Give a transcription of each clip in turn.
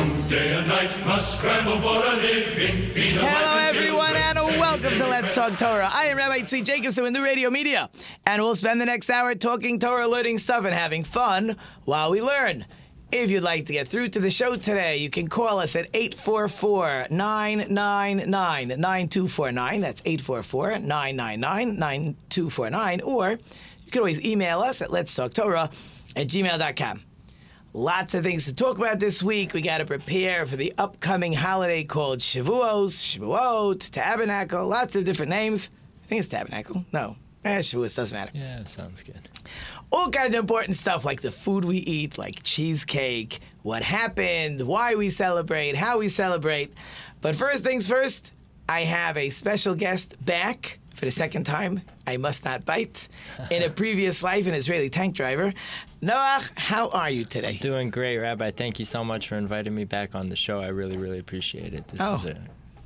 Day and night must scramble for a living. Hello, everyone, and welcome to. Let's Talk Torah. I am Rabbi Tzvi Jacobson with New Radio Media, and we'll spend the next hour talking Torah, learning stuff, and having fun while we learn. If you'd like to get through to the show today, you can call us at 844 999 9249. That's 844 999 9249. Or you can always email us at Let's Talk Torah at gmail.com. Lots of things to talk about this week. We got to prepare for the upcoming holiday called Shavuos, Shavuot, Tabernacle, lots of different names. I think it's Tabernacle. No, eh, Shavuos doesn't matter. Yeah, sounds good. All kinds of important stuff like the food we eat, like cheesecake, what happened, why we celebrate, how we celebrate. But first things first, I have a special guest back for the second time. I must not bite. In a previous life, an Israeli tank driver. Noah, how are you today? Doing great, Rabbi. Thank you so much for inviting me back on the show. I really, really appreciate it. This Oh, is a,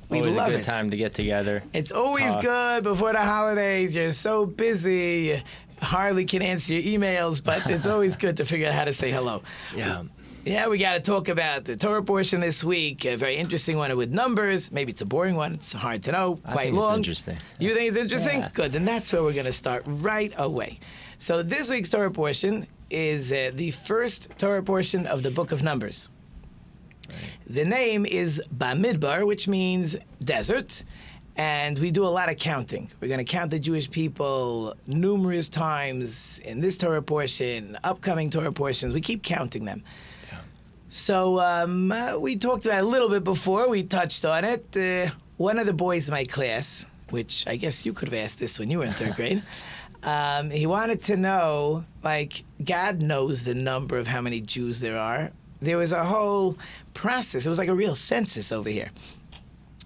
we always love a good it. time to get together. It's always Talk. good before the holidays. You're so busy. you Hardly can answer your emails, but it's always good to figure out how to say hello. Yeah. Yeah, we got to talk about the Torah portion this week. A very interesting one with numbers. Maybe it's a boring one. It's hard to know. I Quite think it's long. interesting. You think it's interesting? Yeah. Good. Then that's where we're going to start right away. So this week's Torah portion is uh, the first Torah portion of the Book of Numbers. The name is Bamidbar, which means desert. And we do a lot of counting. We're going to count the Jewish people numerous times in this Torah portion, upcoming Torah portions. We keep counting them. So um, uh, we talked about it a little bit before. We touched on it. Uh, one of the boys in my class, which I guess you could have asked this when you were in third grade, um, he wanted to know, like, God knows the number of how many Jews there are. There was a whole process. It was like a real census over here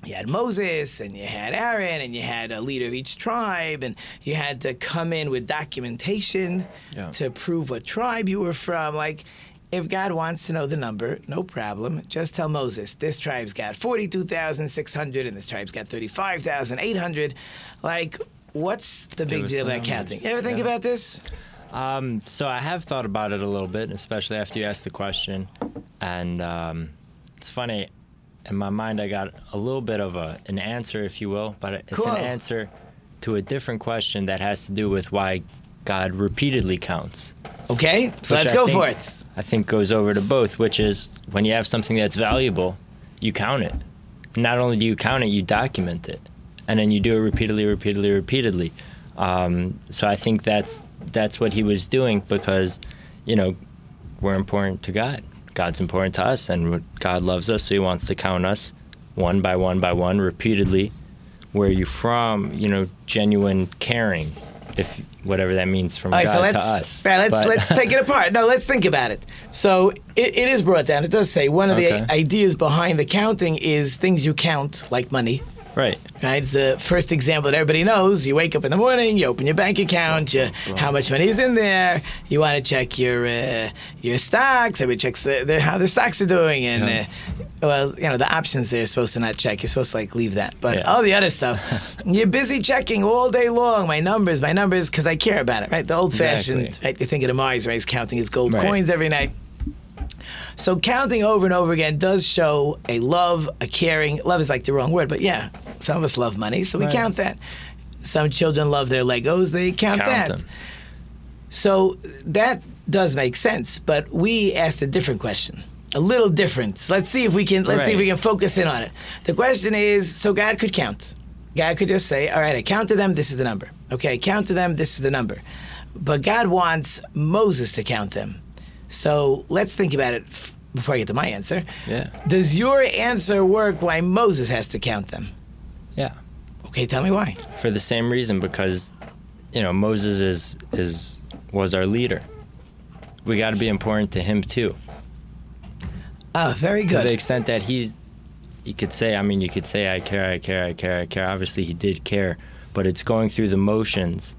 you had Moses and you had Aaron and you had a leader of each tribe and you had to come in with documentation Yeah. to prove what tribe you were from. Like, if God wants to know the number, no problem. Just tell Moses, this tribe's got 42,600 and this tribe's got 35,800. Like, what's the big deal about counting? You ever think Yeah. about this? Um, so I have thought about it a little bit, especially after you asked the question. And um, it's funny, in my mind, I got a little bit of a, an answer, if you will, but it's Cool. an answer to a different question that has to do with why God repeatedly counts. Okay, so let's I go think- for it. I think goes over to both, which is when you have something that's valuable, you count it. Not only do you count it, you document it, and then you do it repeatedly, repeatedly, repeatedly. Um, so I think that's that's what he was doing because, you know, we're important to God. God's important to us, and God loves us, so He wants to count us one by one by one, repeatedly. Where are you from? You know, genuine caring, if whatever that means from All right, God so let's to us. yeah, let's But- let's take it apart. No, let's think about it. So it, it is brought down. It does say one of Okay. the ideas behind the counting is things you count, like money. Right. Right, it's the first example that everybody knows. You wake up in the morning, you open your bank account, you, how much money is in there. You want to check your uh, your stocks. Everybody checks the, the, how their stocks are doing, and Yeah. uh, well, you know the options they're supposed to not check. You're supposed to like leave that, but Yeah. all the other stuff, you're busy checking all day long. My numbers, my numbers, because I care about it. Right, the old fashioned. Exactly. Right, you think of the Mars, right? He's counting his gold Right. coins every night. So counting over and over again does show a love, a caring. Love is like the wrong word, but yeah, some of us love money, so we Right. count that. Some children love their Legos, they count, Count that. them. So that does make sense, but we asked a different question. A little different. Let's see if we can let's see if we can focus in on it. The question is so God could count. God could just say, All right, I counted them, this is the number. Okay, I counted them, this is the number. But God wants Moses to count them. So let's think about it f- before I get to my answer. Yeah. Does your answer work why Moses has to count them? Yeah. Okay, tell me why. For the same reason, because you know Moses is is was our leader. We got to be important to him too. Oh, very good. To the extent that he's you could say, I mean, you could say, I care, I care, I care, I care. Obviously, he did care, but it's going through the motions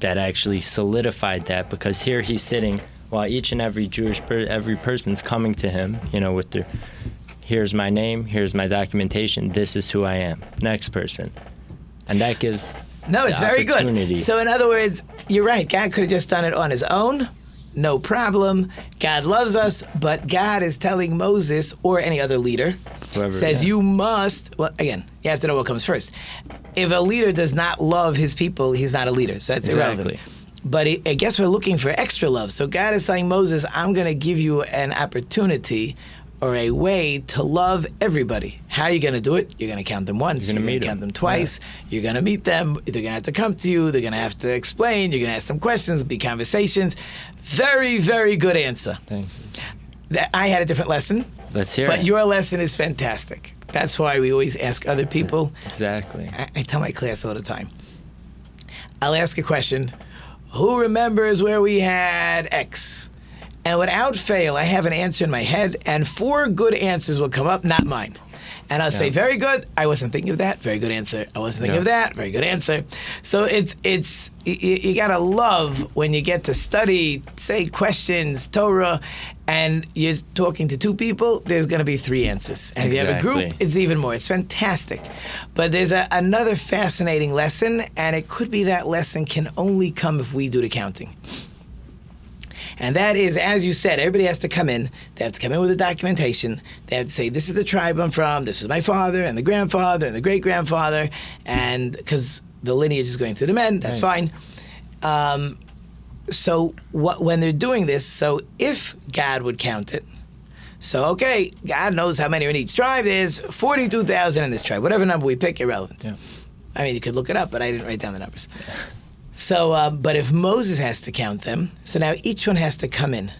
that actually solidified that because here he's sitting while each and every Jewish per- every person's coming to him, you know, with their here's my name, here's my documentation, this is who I am. Next person. And that gives No, it's very good. So, in other words, you're right. God could have just done it on his own. No problem. God loves us, but God is telling Moses or any other leader, Whoever, says yeah. you must. Well, again, you have to know what comes first. If a leader does not love his people, he's not a leader. So that's irrelevant. But it, I guess we're looking for extra love. So God is saying, Moses, I'm going to give you an opportunity or a way to love everybody. How are you going to do it? You're going to count them once. You're gonna meet count them. them twice. You're going to meet them. They're going to have to come to you. They're going to have to explain. You're going to ask them questions, be conversations. Very, very good answer. Thank you. I had a different lesson, Let's hear but it. But your lesson is fantastic. That's why we always ask other people. exactly. I, I tell my class all the time. I'll ask a question. Who remembers where we had X? And without fail, I have an answer in my head, and four good answers will come up, not mine. And I'll say, "Very good. I wasn't thinking of that. Very good answer. I wasn't thinking Yeah. of that. Very good answer." So it's it's you, you gotta love when you get to study, say questions, Torah, and you're talking to two people. There's gonna be three answers, and if you have a group, it's even more. It's fantastic. But there's a, another fascinating lesson, and it could be that lesson can only come if we do the counting. And that is, as you said, everybody has to come in. They have to come in with the documentation. They have to say, this is the tribe I'm from, this was my father, and the grandfather, and the great grandfather, and because the lineage is going through the men, that's fine. Um, so what, when they're doing this, so if God would count it, so okay, God knows how many in each tribe. There's 42,000 in this tribe. Whatever number we pick, irrelevant. Yeah. I mean, you could look it up, but I didn't write down the numbers. So, um, but if Moses has to count them, so now each one has to come in.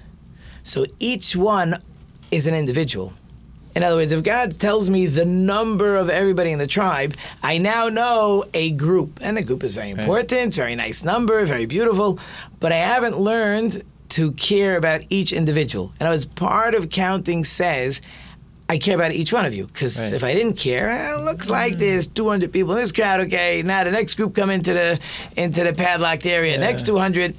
So each one is an individual. In other words, if God tells me the number of everybody in the tribe, I now know a group. And a group is very important, very nice number, very beautiful. But I haven't learned to care about each individual. And as part of counting says, I care about each one of you because Right. if I didn't care, eh, it looks like there's 200 people in this crowd. Okay, now the next group come into the into the padlocked area. Next 200,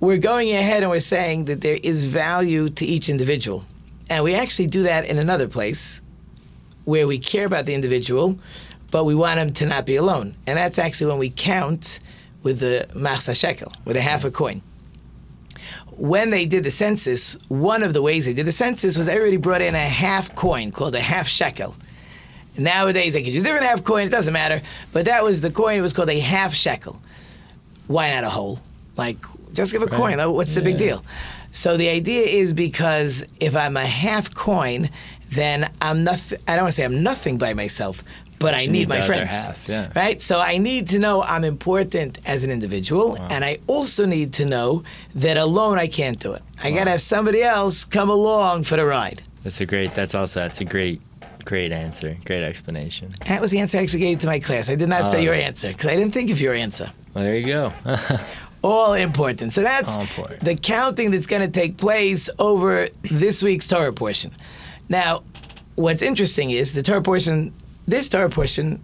we're going ahead and we're saying that there is value to each individual, and we actually do that in another place where we care about the individual, but we want him to not be alone, and that's actually when we count with the machsa shekel, with a half a coin when they did the census, one of the ways they did the census was everybody brought in a half coin called a half shekel. Nowadays they can use a different half coin, it doesn't matter. But that was the coin, it was called a half shekel. Why not a whole? Like, just give a coin, what's the big deal? So the idea is because if I'm a half coin, then I'm nothing, I don't want to say I'm nothing by myself, but I need, need my friends. half, yeah. Right? So I need to know I'm important as an individual, and I also need to know that alone I can't do it. I got to have somebody else come along for the ride. That's a great. That's also that's a great, great answer. Great explanation. That was the answer I actually gave to my class. I did not say Oh. your answer because I didn't think of your answer. Well, there you go. All important. So that's important. the counting that's going to take place over this week's Torah portion. Now, what's interesting is the Torah portion, this Torah portion,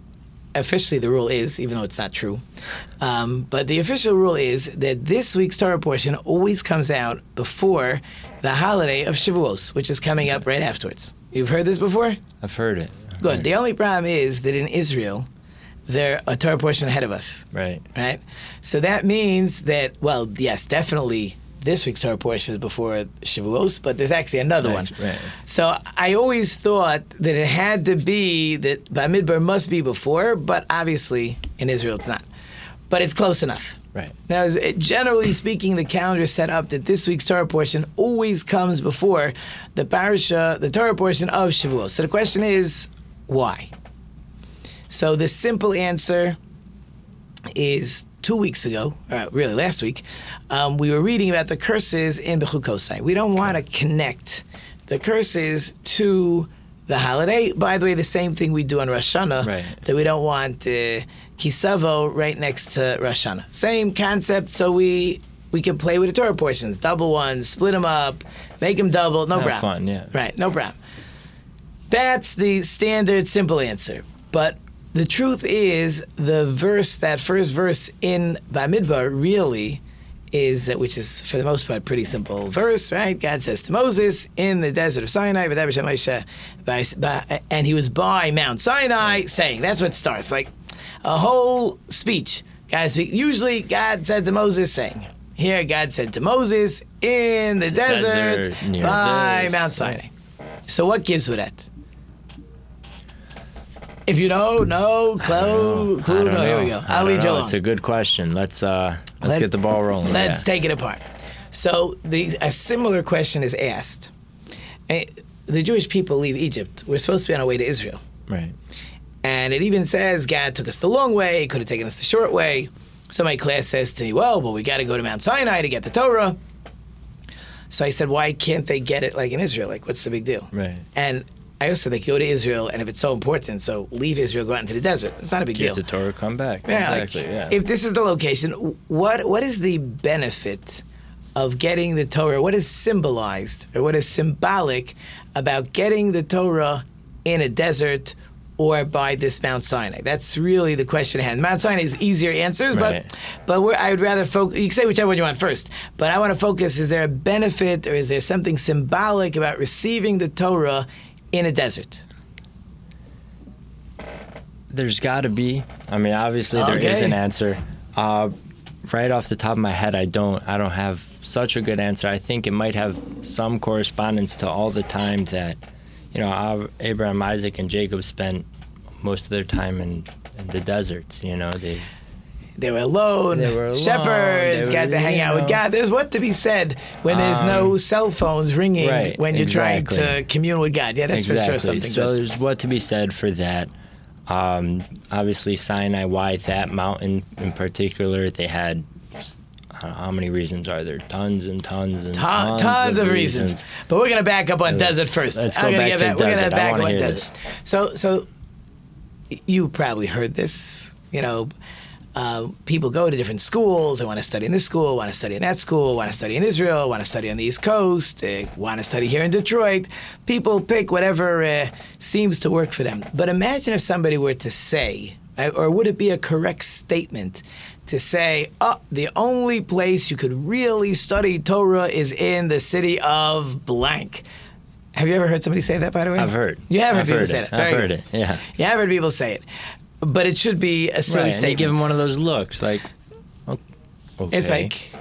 officially the rule is, even though it's not true, um, but the official rule is that this week's Torah portion always comes out before the holiday of Shavuos, which is coming up right afterwards. You've heard this before? I've heard it. Good. The only problem is that in Israel, they're a Torah portion ahead of us Right. right? So that means that, well, yes, definitely this week's Torah portion is before Shavuos, but there's actually another one. Right, right. So I always thought that it had to be that Bamidbar must be before, but obviously in Israel it's not. But it's close enough. Right. Now, it- generally speaking, the calendar is set up that this week's Torah portion always comes before the parasha, the Torah portion of Shavuos. So the question is, why? So the simple answer is two weeks ago, or really last week, um, we were reading about the curses in Bechukosai. We don't want to connect the curses to the holiday. By the way, the same thing we do on Rosh Hashanah, Right. that we don't want uh, Ki Savo right next to Rosh Hashanah. Same concept, so we we can play with the Torah portions, double ones, split them up, make them double, no Have problem. fun, yeah. Right, no problem. That's the standard simple answer. But the truth is, the verse, that first verse in Bamidbar, really is, which is for the most part pretty simple verse, right? God says to Moses in the desert of Sinai, "V'daber Moshe by- by- and he was by Mount Sinai, saying, that's what starts, like a whole speech. God speak. Usually, God said to Moses, saying. Here, God said to Moses in the, desert, desert, near by. Mount Sinai. So, what gives with that? If you know, no, clue, clue, no. Here we go. I'll lead you along. It's a good question. Let's uh, let's Let- get the ball rolling. Let's yeah. take it apart. So the, a similar question is asked. Eh, The Jewish people leave Egypt. We're supposed to be on our way to Israel. right. And it even says God took us the long way, he could have taken us the short way. So my class says to me, well, well, we got to go to Mount Sinai to get the Torah. So I said, why can't they get it like in Israel? Like, what's the big deal? Right. And I also think go to Israel, and if it's so important, so leave Israel, go out into the desert. It's not a big Get deal. the Torah, come back. Yeah, like, exactly. yeah. If this is the location, what what is the benefit of getting the Torah? What is symbolized or what is symbolic about getting the Torah in a desert or by this Mount Sinai? That's really the question at hand. Mount Sinai is easier answers, Right. but but we're, I would rather focus. You can say whichever one you want first, but I want to focus. Is there a benefit or is there something symbolic about receiving the Torah in a desert? There's got to be. I mean, obviously there is Okay. an answer. Uh, right off the top of my head, I don't. I don't have such a good answer. I think it might have some correspondence to all the time that, you know, Abraham, Isaac, and Jacob spent most of their time in, in the deserts. You know, they. They were alone. They were alone. Shepherds They got were, to hang out with. God. There's what to be said when there's no cell phones ringing right, when you're trying to commune with God. Yeah, that's for sure something so good. there's what to be said for that. Um, obviously, Sinai, why that mountain in particular? They had know, how many reasons are there? Tons and tons and Ton- tons, tons, of reasons. But we're gonna back up on Let's- desert first. let's I'm go gonna back to We're gonna back up on desert. So, so you probably heard this. You know, uh, people go to different schools. They want to study in this school, want to study in that school, want to study in Israel, want to study on the East Coast, they want to study here in Detroit. People pick whatever uh, seems to work for them. But imagine if somebody were to say, uh, or would it be a correct statement to say, oh, the only place you could really study Torah is in the city of blank? Have you ever heard somebody say that, by the way? I've heard. You have heard I've people heard say it. that. I've heard good. it. Yeah. Yeah, I've heard people say it. But it should be a silly right. And statement. you give him one of those looks, like. Okay. It's like,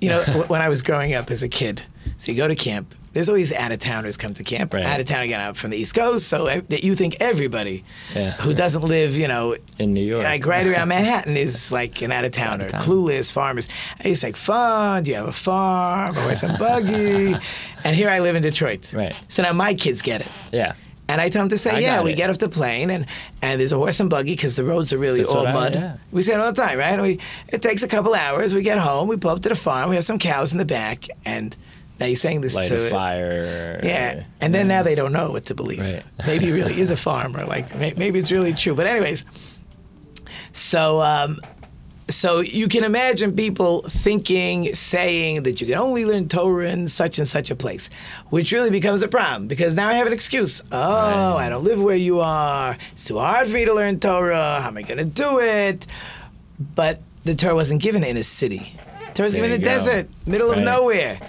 you know, when I was growing up as a kid, so you go to camp. There's always out of towners come to camp. Right. Out of town out from the East Coast, so that you think everybody Yeah. who doesn't live, you know, in New York. like right around Manhattan is like an out of towner, clueless farmers. And It's like fun. Do you have a farm or some buggy? and here I live in Detroit. Right. So now my kids get it. yeah. And I tell them to say, I yeah, we it. get off the plane and, and there's a horse and buggy because the roads are really That's all what I- mud. yeah. We say it all the time, right? We, it takes a couple hours. We get home, we pull up to the farm, we have some cows in the back, and now you're saying this Light to a fire. Yeah, and then now they don't know what to believe. Right. Maybe it really is a farmer. Like maybe it's really true. But anyways, so um, so you can imagine people thinking, saying that you can only learn Torah in such and such a place, which really becomes a problem because now I have an excuse. Oh, I don't live where you are. It's too hard for me to learn Torah. How am I going to do it? But the Torah wasn't given in a city. Torah was given in a desert, middle of nowhere,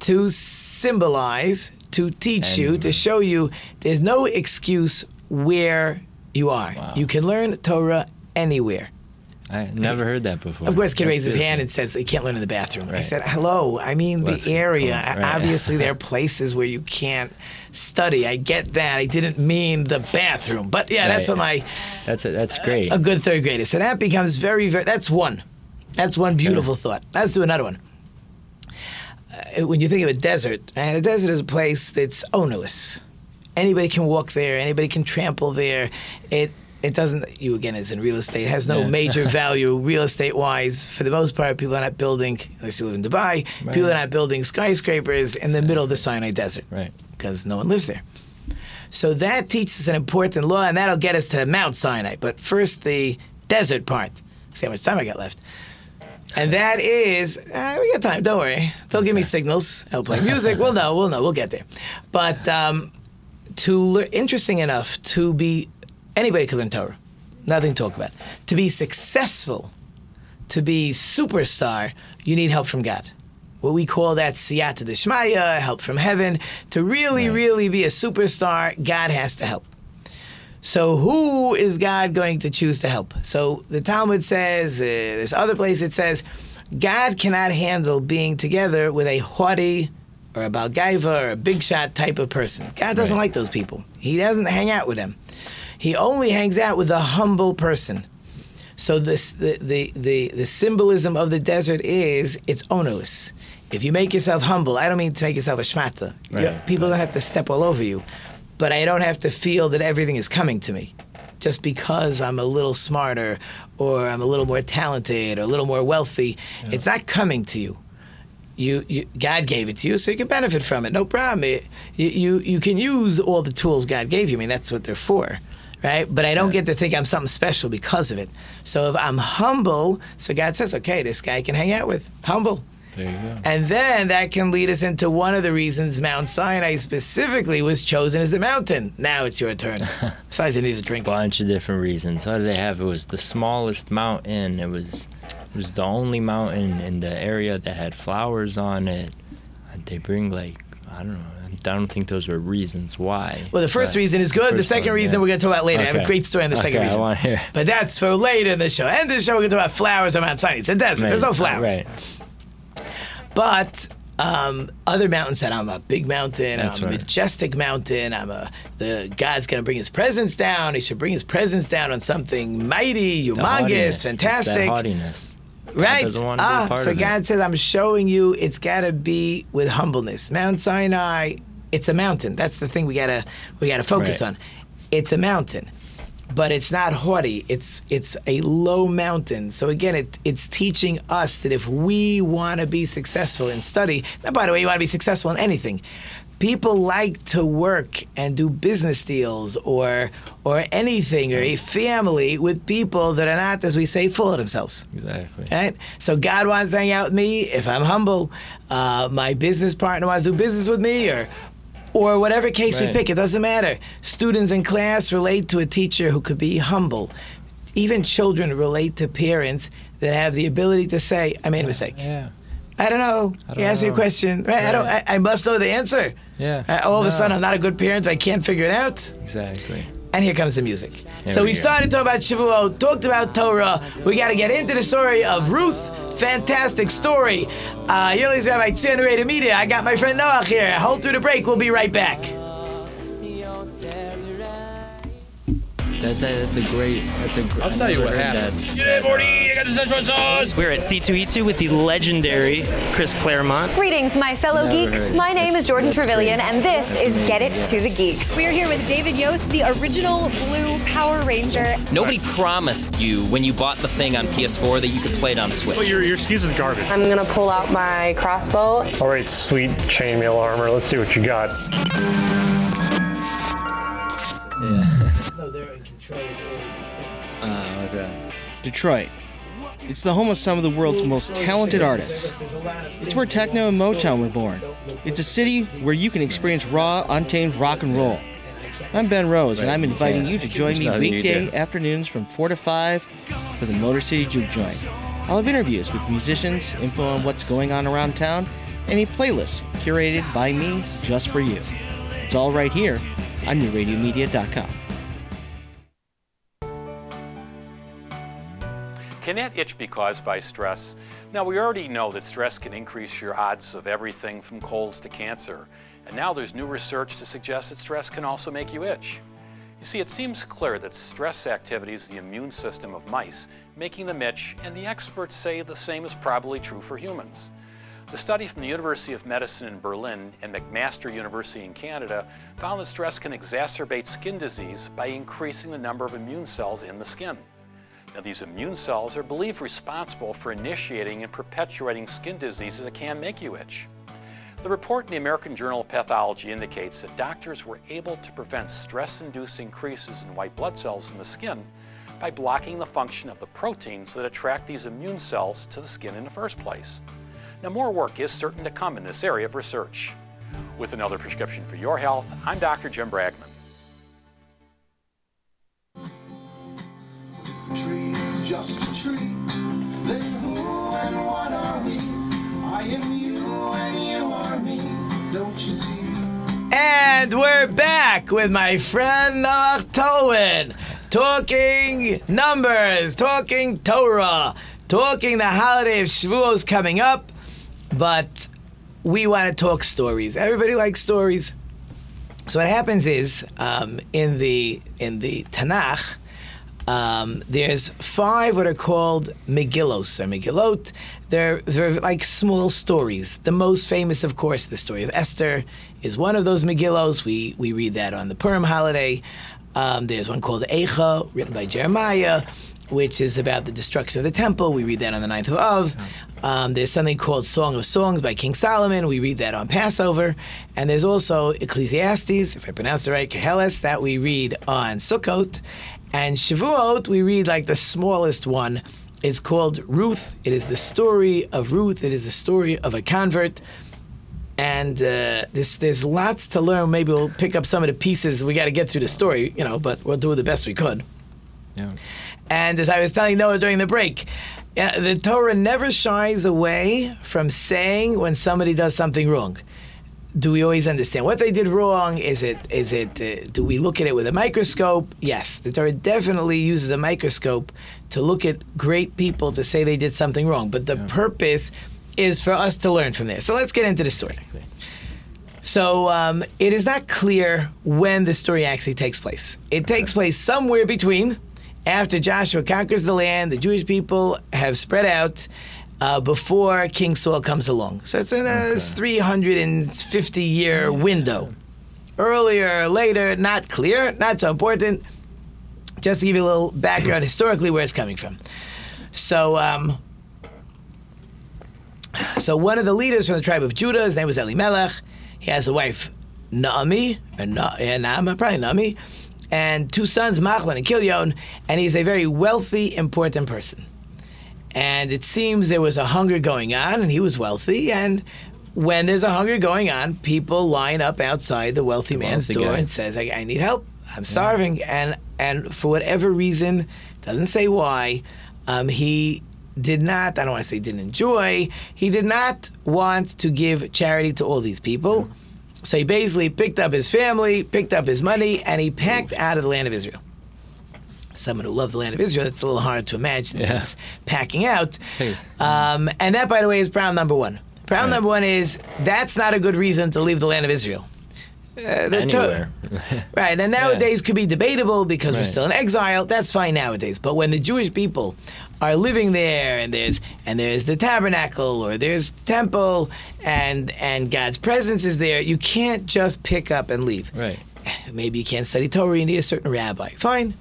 to symbolize, to teach you, to show you there's no excuse where you are. Wow. You can learn Torah anywhere. I never heard that before. Of course, kid That's raised his hand and says he can't learn in the bathroom. I said, "Hello, I mean Let's- the area. right. Obviously, there are places where you can't study. I get that. I didn't mean the bathroom, but yeah, that's what Right. my That's it. That's great. a good third grader. So that becomes very, very. That's one. That's one beautiful thought. Let's do another one. Uh, when you think of a desert, and a desert is a place that's ownerless. Anybody can walk there. Anybody can trample there. It it doesn't. You again, as in real estate, has no Yeah. major value real estate wise. For the most part, people are not building unless you live in Dubai. People are not building skyscrapers in the middle of the Sinai Desert Right. because no one lives there. So that teaches us an important law, and that'll get us to Mount Sinai. But first, the desert part. See how much time I got left. And that is, uh, we got time. Don't worry. They'll give me signals. I'll play music. We'll know. We'll know. We'll get there. But um, to learn, interesting enough to be anybody could learn Torah, nothing to talk about. To be successful, to be superstar, you need help from God. What we call that siyata deshmaya, help from heaven. To really, really be a superstar, God has to help. So who is God going to choose to help? So the Talmud says, uh, there's other place it says, God cannot handle being together with a haughty or a baal gaavah or a big shot type of person. God doesn't like those people. He doesn't hang out with them. He only hangs out with a humble person. So this the, the, the, the symbolism of the desert is it's ownerless. If you make yourself humble, I don't mean to make yourself a shmata. Right. people don't have to step all over you, but I don't have to feel that everything is coming to me just because I'm a little smarter or I'm a little more talented or a little more wealthy. It's not coming to you. You, you, God gave it to you, so you can benefit from it. No problem. It- you, you can use all the tools God gave you. I mean, that's what they're for, right? But I don't get to think I'm something special because of it. So if I'm humble, so God says, okay, this guy can hang out with. Humble. There you go. And then that can lead us into one of the reasons Mount Sinai specifically was chosen as the mountain. Now it's your turn. Besides, I need a drink. A bunch of different reasons. What did they have? It was the smallest mountain. It was it was the only mountain in the area that had flowers on it. They bring like I don't know. I don't think those were reasons why. Well, the first reason is good. The first second one, reason yeah. we're going to talk about later. I have a great story on the second Okay, I reason. wanna hear. But that's for later in the show. And the show, we're going to talk about flowers on Mount Sinai. It's a desert. There's no flowers. Right. But um, other mountains said, I'm a big mountain, That's I'm a right. majestic mountain, I'm a, the God's going to bring his presence down. He should bring his presence down on something mighty, The humongous, that fantastic. Right. want to ah, so of. God says, I'm showing you it's got to be with humbleness. Mount Sinai, it's a mountain. That's the thing we got to we got to focus Right. on. It's a mountain. But it's not haughty. It's it's a low mountain. So again, it, it's teaching us that if we want to be successful in study, now by the way, you want to be successful in anything. People like to work and do business deals or or anything or a family with people that are not, as we say, full of themselves. Exactly. Right? So God wants to hang out with me if I'm humble. Uh, my business partner wants to do business with me, or or whatever case we pick. It doesn't matter. Students in class relate to a teacher who could be humble. Even children relate to parents that have the ability to say, "I made a mistake." Yeah. I don't know. I you don't ask me a question, right? I don't. I, I must know the answer. Yeah. Uh, all of a sudden, I'm not a good parent. I can't figure it out. Exactly. And here comes the music. Here so we we started talking about Shavuot, talked about Torah. We got to get into the story of Ruth. Fantastic story. Uh, you're listening to Rabbi Tzia Media. I got my friend Noach here. Hold through the break. We'll be right back. That's a that's a great that's a great. I'll tell you what happened. G'day, Morty. I got the Szechuan sauce. We're at C2E2 with the legendary Chris Claremont. Greetings, my fellow Never geeks. heard. My name That's- is Jordan that's Trevelyan, great. and this is Get It to the Geeks. We are here with David Yost, the original Blue Power Ranger. Nobody promised you when you bought the thing on PS4 that you could play it on Switch. Your, your excuse is garbage. I'm gonna pull out my crossbow. All right, sweet chainmail armor. Let's see what you got. They're in control of all Ah, okay. Detroit. It's the home of some of the world's most talented artists. It's where techno and Motown were born. It's a city where you can experience raw, untamed rock and roll. I'm Ben Rose, and I'm inviting you to join me There's nothing you weekday afternoons from 4 to 5 for the Motor City Juke Joint. I'll have interviews with musicians, info on what's going on around town, and a playlist curated by me just for you. It's all right here on newradiomedia.com. Can that itch be caused by stress? Now, we already know that stress can increase your odds of everything from colds to cancer. And now there's new research to suggest that stress can also make you itch. You see, it seems clear that stress activates the immune system of mice, making them itch, and the experts say the same is probably true for humans. The study from the University of Medicine in Berlin and McMaster University in Canada found that stress can exacerbate skin disease by increasing the number of immune cells in the skin. Now, these immune cells are believed responsible for initiating and perpetuating skin diseases that can make you itch. The report in the American Journal of Pathology indicates that doctors were able to prevent stress induced increases in white blood cells in the skin by blocking the function of the proteins that attract these immune cells to the skin in the first place. Now, more work is certain to come in this area of research. With another prescription for your health, I'm Dr. Jim Bragman. Tree is just a tree, then who and what are we? I am you and you are me, don't you see? And we're back with my friend Noach Tolwin, talking numbers, talking Torah, talking the holiday of Shavuos coming up, but we want to talk stories. Everybody likes stories. So what happens is um, in the in the Tanakh, um, there's five what are called Megillos or Megillot. They're, they're like small stories. The most famous, of course, the story of Esther is one of those Megillos. We, we read that on the Purim holiday. Um, there's one called Eicha, written by Jeremiah, which is about the destruction of the temple. We read that on the 9th of Av. Um, there's something called Song of Songs by King Solomon. We read that on Passover. And there's also Ecclesiastes, if I pronounce it right, Koheles, that we read on Sukkot. And Shavuot, we read like the smallest one. It's called Ruth. It is the story of Ruth. It is the story of a convert. And uh, there's, there's lots to learn. Maybe we'll pick up some of the pieces. We got to get through the story, you know, but we'll do the best we could. Yeah. And as I was telling Noah during the break, uh, the Torah never shies away from saying when somebody does something wrong. Do we always understand what they did wrong? Is it is it uh, do we look at it with a microscope? Yes, the Torah definitely uses a microscope to look at great people to say they did something wrong. But the purpose is for us to learn from there. So let's get into the story. So um, it is not clear when the story actually takes place. It takes place somewhere between after Joshua conquers the land, the Jewish people have spread out uh, before King Saul comes along. So it's in a 350 year window. Earlier, later, not clear, not so important. Just to give you a little background historically where it's coming from. So, um, so one of the leaders from the tribe of Judah, his name was Elimelech. He has a wife, Naomi, or Na- yeah, Naama, probably Naomi, and two sons, Machlon and Kilion, and he's a very wealthy, important person. And it seems there was a hunger going on, and he was wealthy. And when there's a hunger going on, people line up outside the wealthy man's door guy. and says, I, "I need help. I'm starving." And and for whatever reason, doesn't say why, um, he did not. I don't want to say didn't enjoy. He did not want to give charity to all these people. So he basically picked up his family, picked up his money, and he packed out of the land of Israel someone who loved the land of Israel, it's a little hard to imagine Yeah. just packing out. Hey. Um, and that, by the way, is problem number one. Problem Right. number one is that's not a good reason to leave the land of Israel. Uh, the to- Anywhere. right, and nowadays could be debatable because we're still in exile. That's fine nowadays. But when the Jewish people are living there, and there's and there's the tabernacle or there's the temple, and and God's presence is there, you can't just pick up and leave. Right. Maybe you can't study Torah. You need a certain rabbi. Fine.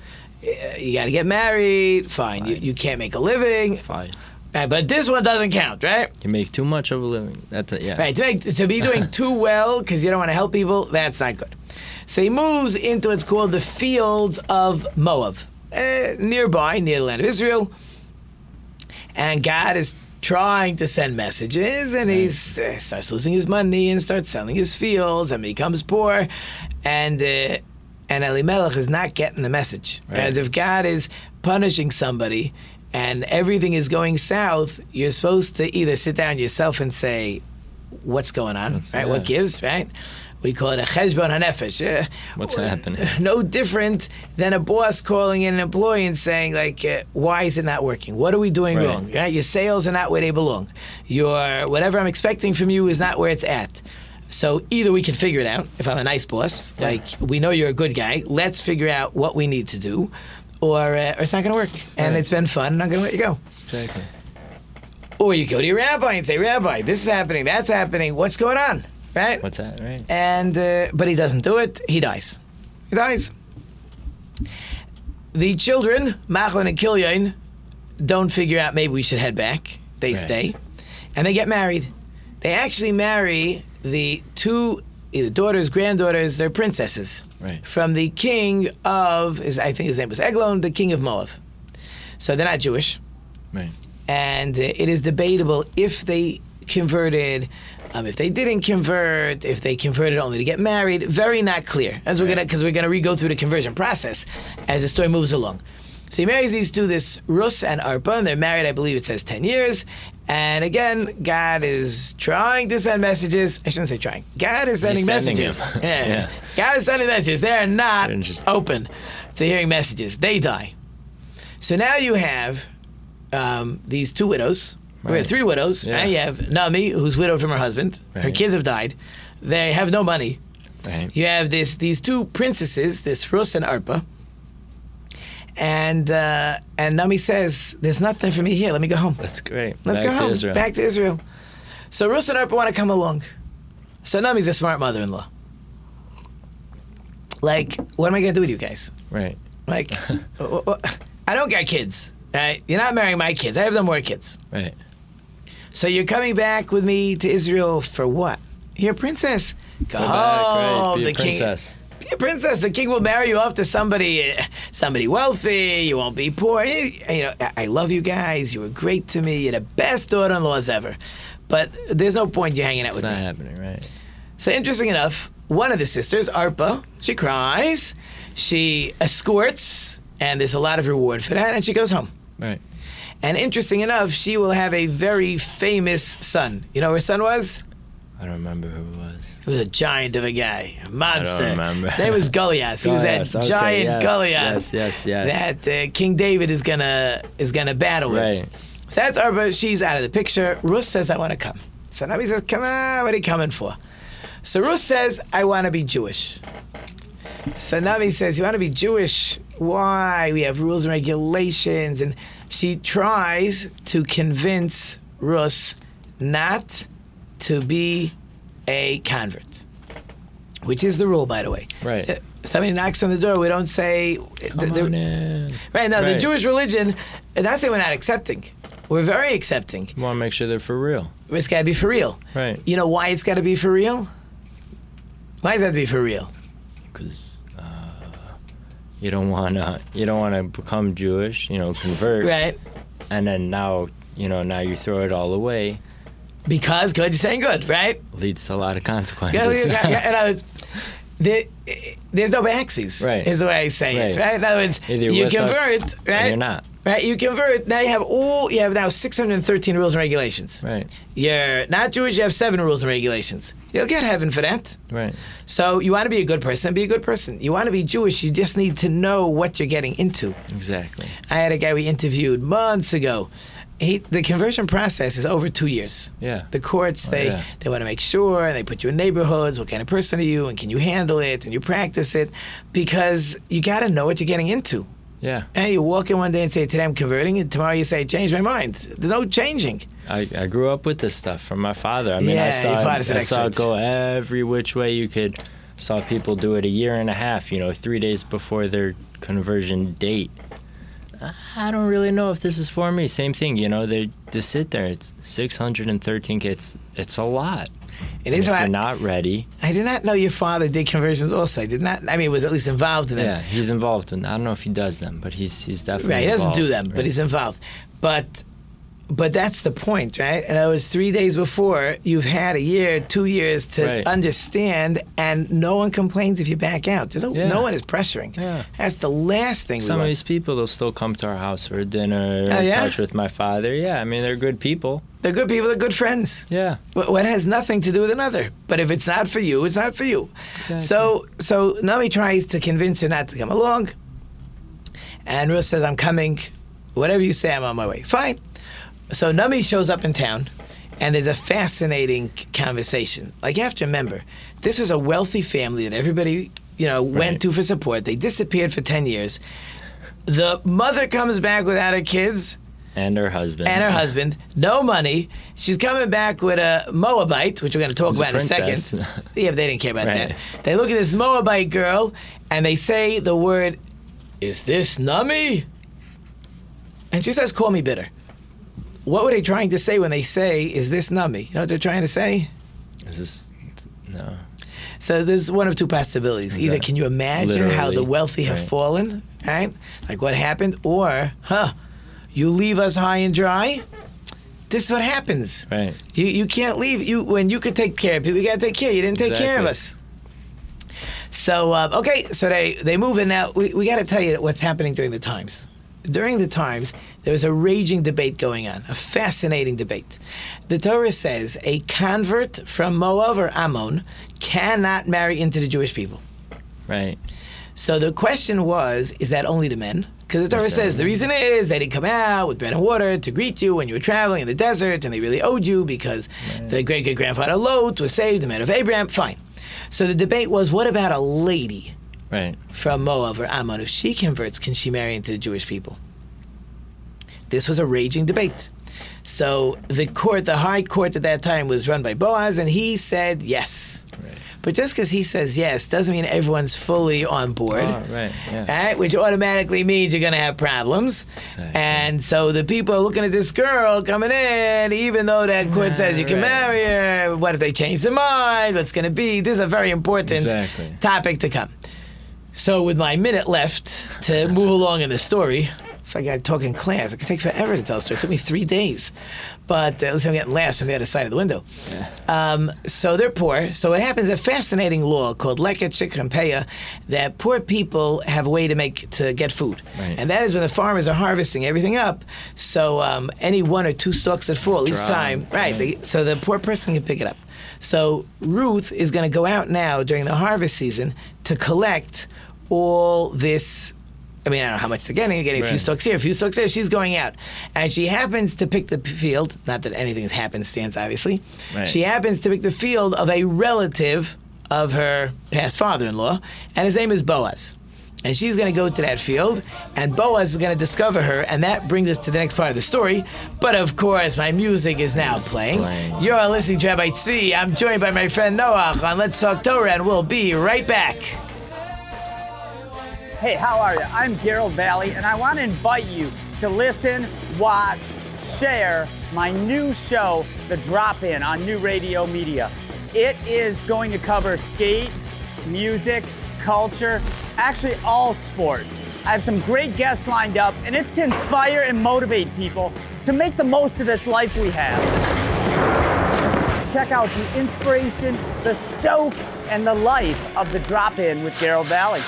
You got to get married. Fine. You, you can't make a living. Fine. Right, but this one doesn't count, right? You make too much of a living. That's it. Yeah. Right. To, make, to be doing too well because you don't want to help people, that's not good. So he moves into what's called the fields of Moab, uh, nearby, near the land of Israel. And God is trying to send messages, and he uh, starts losing his money and starts selling his fields and becomes poor. And uh, and Elimelech is not getting the message. Right. As if God is punishing somebody and everything is going south, you're supposed to either sit down yourself and say, "What's going on? right? What gives? Right? We call it a cheshbon hanefesh. Uh, What's happening? No different than a boss calling in an employee and saying, like, uh, "Why is it not working? What are we doing Right. wrong? Right? Your sales are not where they belong. Your whatever I'm expecting from you is not where it's at." So either we can figure it out if I'm a nice boss, like we know you're a good guy. Let's figure out what we need to do, or, uh, or it's not going to work. And Right. it's been fun. and I'm going to let you go. Exactly. Or you go to your rabbi and say, Rabbi, this is happening, that's happening. What's going on? Right? What's that? Right. and uh, but he doesn't do it. He dies. He dies. The children, Machlon and Kilyon, don't figure out maybe we should head back. They Right. stay, and they get married. They actually marry the two either daughters, granddaughters. They're princesses Right. from the king of. His, I think his name was Eglon, the king of Moab. So they're not Jewish Right. and it is debatable if they converted Um, if they didn't convert, if they converted only to get married, very not clear. As we're gonna, because we're gonna re-go through the conversion process as the story moves along. So he marries these two, this Rus and Arpa, and they're married. I believe it says ten years. And again, God is trying to send messages. I shouldn't say trying. God is sending sending messages. yeah. Yeah. God is sending messages. They are not open to hearing messages. They die. So now you have um, these two widows. We have three widows. Yeah. Now you have Nami, who's widowed from her husband. Her kids have died. They have no money. Right. You have this these two princesses, this Rus and Arpa. And uh, and Nami says, "There's nothing for me here. Let me go home. That's great. Let's Back go to home. Israel. Back to Israel." So Rus and Arpa want to come along. So Nami's a smart mother-in-law. Like, what am I gonna do with you guys? Right. Like, I don't got kids. Right? You're not marrying my kids. I have no more kids. Right. So you're coming back with me to Israel for what? You're a princess. Go, Go right. home. Be a the king. Princess. Be a princess. The king will marry you off to somebody, somebody wealthy. You won't be poor. You, you know, I- love you guys. You were great to me. You're the best daughter-in-laws ever. But there's no point you hanging out It's with not me. happening, right? So interesting enough, one of the sisters, Arpa, she cries, she escorts, and there's a lot of reward for that, and she goes home. Right. And interesting enough, she will have a very famous son. You know who her son was? I don't remember who it was. He was a giant of a guy, a monster. remember. His name was Goliath. He was that okay, giant yes, Goliath. yes, yes, yes. That uh, King David is gonna is gonna battle with. Right. So that's Arba. She's out of the picture. Rus says, "I want to come." So Nabi says, "Come on, what are you coming for?" So Rus says, "I want to be Jewish." So Navi says, "You want to be Jewish? Why? We have rules and regulations." And she tries to convince Rus not to be a convert, which is the rule, by the way. Right. Uh, Somebody knocks on the door. We don't say. Come the- the- on in. Right now, the Jewish religion, and not saying we're not accepting. We're very accepting. You want to make sure they're for real. It's got to be for real. Right. You know why it's got to be for real? Why does that be for real? Because uh, you don't want to. You don't want to become Jewish. You know, convert. Right. And then now, you know, now you throw it all away. Because good, you're saying good, right? Leads to a lot of consequences. yeah, yeah, in other words, there, there's no backsies. Right. Is the way I say it. Right. Right. In other words, Either you us convert, or right? you're not. Right. You convert. Now you have all. You have now 613 rules and regulations. Right. You're not Jewish. You have seven rules and regulations. You'll get heaven for that. Right. So you want to be a good person, be a good person. You want to be Jewish, you just need to know what you're getting into. Exactly. I had a guy we interviewed months ago. He, the conversion process is over two years. Yeah. The courts, Oh, they, yeah. they want to make sure, and they put you in neighborhoods. What kind of person are you, and can you handle it, and you practice it, because you got to know what you're getting into. Yeah. And you walk in one day and say, "Today I'm converting," and tomorrow you say, "Change my mind." There's no changing. I, I grew up with this stuff from my father. I mean, Yeah, I your saw, it, an I saw it go every which way you could. Saw people do it a year and a half, you know, three days before their conversion date. I don't really know if this is for me. Same thing, you know, they just sit there. It's 613 kids. It's a lot. It is. If you're not ready. I did not know your father did conversions. Also, I did not. I mean, was at least involved in them. Yeah, he's involved in. I don't know if he does them, but he's he's definitely Right, he doesn't do them, but he's involved. But but that's the point, right? And it was three days before you've had a year, two years to Right. understand, and no one complains if you back out. There's no, Yeah. no one is pressuring. Yeah. That's the last thing Some of these people, they'll still come to our house for dinner, Oh, yeah? touch with my father. Yeah, I mean, they're good people. They're good people. They're good friends. Yeah. One has nothing to do with another. But if it's not for you, it's not for you. So so Nami tries to convince her not to come along. And Ruth says, I'm coming. Whatever you say, I'm on my way. Fine. So Nami shows up in town, and there's a fascinating conversation. Like, you have to remember, this was a wealthy family that everybody, you know, went to for support. They disappeared for 10 years. The mother comes back without her kids And her husband. and her husband, no money. She's coming back with a Moabite, which we're going to talk Who's about in a second. yeah, but they didn't care about Right. that. They look at this Moabite girl and they say the word, "Is this Nami?" And she says, "Call me bitter." What were they trying to say when they say, "Is this Nami"? You know what they're trying to say? Is this no? So there's one of two possibilities. Either can you imagine how the wealthy have right. fallen, right? Like what happened, or huh, you leave us high and dry. This is what happens. Right. You you can't leave. You when you could take care of people, you got to take care. You didn't take care of us. So uh, okay, so they they move in now. We, we got to tell you what's happening during the times. During the times, there was a raging debate going on, a fascinating debate. The Torah says a convert from Moab or Ammon cannot marry into the Jewish people. Right. So the question was, is that only the men? Because the Torah Yes, says the reason is they didn't come out with bread and water to greet you when you were traveling in the desert, and they really owed you because the great great grandfather Lot was saved, the man of Abraham. Fine. So the debate was, what about a lady Right. from Moab or Ammon? If she converts, can she marry into the Jewish people? This was a raging debate. So the court, the high court at that time, was run by Boaz, and he said yes. But just because he says yes doesn't mean everyone's fully on board. Oh, right. Yeah. Right, which automatically means you're going to have problems. And so the people are looking at this girl coming in, even though that court says you can right. marry her. What if they change their mind? What's going to be? This is a very important Exactly. topic to come. So, with my minute left to move along in the story, it's like I talk in class. It could take forever to tell a story. It took me three days. But uh, at least I'm getting laughs on the other side of the window. Um, so they're poor. So what happens? A fascinating law called Leket Shikcha uPeah that poor people have a way to make to get food, Right. and that is when the farmers are harvesting everything up. So um, any one or two stalks that fall each time, right? They, so the poor person can pick it up. So Ruth is going to go out now during the harvest season to collect all this. I mean, I don't know how much they're getting. They're getting a few Right. stalks here, a few stalks there. She's going out, and she happens to pick the field. Not that anything happenstance, obviously. Right. She happens to pick the field of a relative of her past father-in-law, and his name is Boaz. And she's going to go to that field, and Boaz is going to discover her, and that brings us to the next part of the story. But of course, my music is now playing. playing. You're listening to Rabbi Tzvi. I'm joined by my friend Noach on Let's Talk Torah, and we'll be right back. Hey, how are you? I'm Gerald Valley, and I want to invite you to listen, watch, share my new show, The Drop In, on New Radio Media. It is going to cover skate, music, culture, actually all sports. I have some great guests lined up, and it's to inspire and motivate people to make the most of this life we have. Check out the inspiration, the stoke, and the life of The Drop In with Gerald Valley.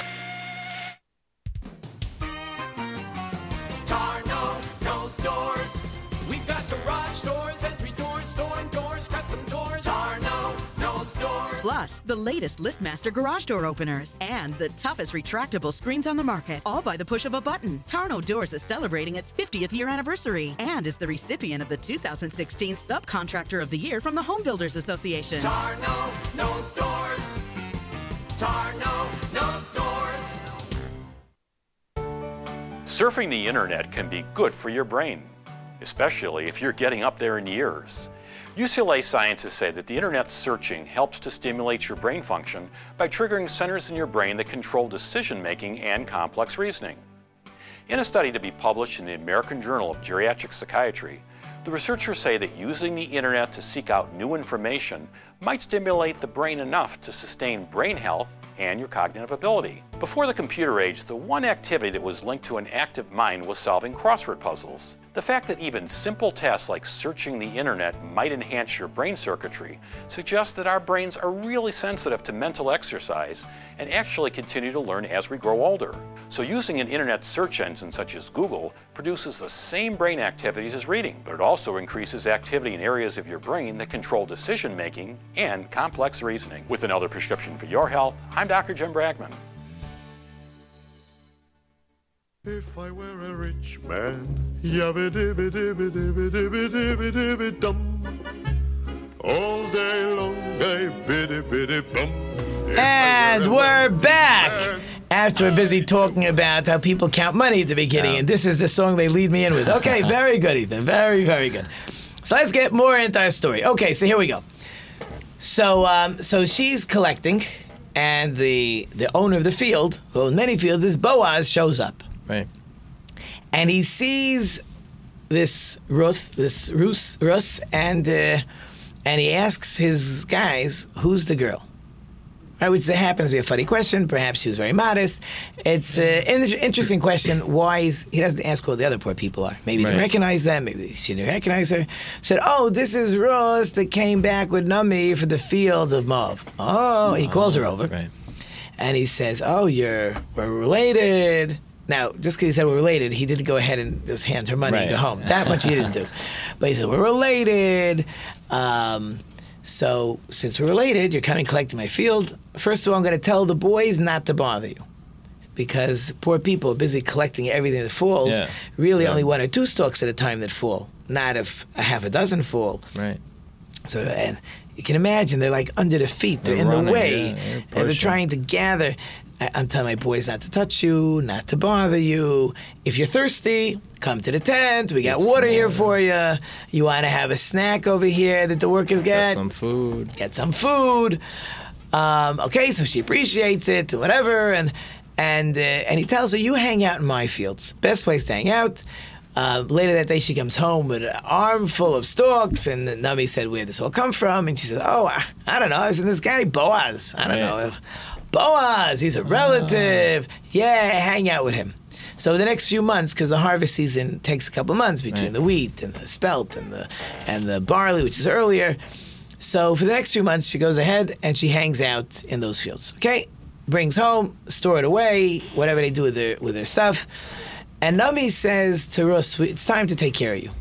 Plus, the latest LiftMaster garage door openers and the toughest retractable screens on the market, all by the push of a button. Tarno Doors is celebrating its 50th year anniversary and is the recipient of the 2016 Subcontractor of the Year from the Home Builders Association. Tarno knows doors. Tarno knows doors. Surfing the internet can be good for your brain, especially if you're getting up there in years. UCLA scientists say that the internet searching helps to stimulate your brain function by triggering centers in your brain that control decision making and complex reasoning. In a study to be published in the American Journal of Geriatric Psychiatry, the researchers say that using the internet to seek out new information might stimulate the brain enough to sustain brain health and your cognitive ability. Before the computer age, the one activity that was linked to an active mind was solving crossword puzzles. The fact that even simple tasks like searching the internet might enhance your brain circuitry suggests that our brains are really sensitive to mental exercise and actually continue to learn as we grow older. So using an internet search engine such as Google produces the same brain activities as reading, but it also increases activity in areas of your brain that control decision making and complex reasoning. With another prescription for your health, I'm Dr. Jim Bragman. If I were a rich man, yabba dibba dibba dibba dibba dibba dibba dum. All day long, I biddy biddy bum. And we're back after we're busy talking about how people count money at the beginning, and this is the song they lead me in with. Okay, very good, Ethan. Very, very good. So let's get more into our story. Okay, so here we go. So, um, so she's collecting, and the the owner of the field, who owns many fields, is Boaz, shows up, Right. and he sees this Ruth, this Rus, Rus, and uh, and he asks his guys, "Who's the girl?" Right, which happens to be a funny question. Perhaps she was very modest. It's an interesting question. Why is, he doesn't ask who the other poor people are? Maybe he didn't recognize them. Maybe she didn't recognize her. Said, "Oh, this is Ross that came back with Nami for the fields of Moab." Oh, he calls her over, Right. and he says, "Oh, you're we're related." Now, just because he said we're related, he didn't go ahead and just hand her money and go home. That much he didn't do. But he said, We're related. Um, so, since we're related, you're coming collecting my field. First of all, I'm going to tell the boys not to bother you. Because poor people are busy collecting everything that falls. Yeah. Really, Yeah. only one or two stalks at a time that fall, not if a half a dozen fall. Right. So, and you can imagine they're like under the feet. They're, They're in running, the way. yeah, they're and they're trying to gather. I- I'm telling my boys not to touch you, not to bother you. If you're thirsty, come to the tent. We got Get water here for you. You want to have a snack over here that the workers Got get? some food. Get some food. Um, okay, so she appreciates it, whatever, and and uh, and he tells her, "You hang out in my fields. Best place to hang out." Uh, later that day, she comes home with an arm full of stalks, and Nami said, "Where this all come from?" And she said, "Oh, I, I don't know. I was in this guy Boaz. I don't Right. know, Boaz. He's a ah. relative. Yeah, hang out with him." So the next few months, because the harvest season takes a couple months between Right. the wheat and the spelt and the and the barley, which is earlier. So for the next few months, she goes ahead and she hangs out in those fields. Okay, brings home, store it away, whatever they do with their with their stuff. And Nami says to Rus, "It's time to take care of you."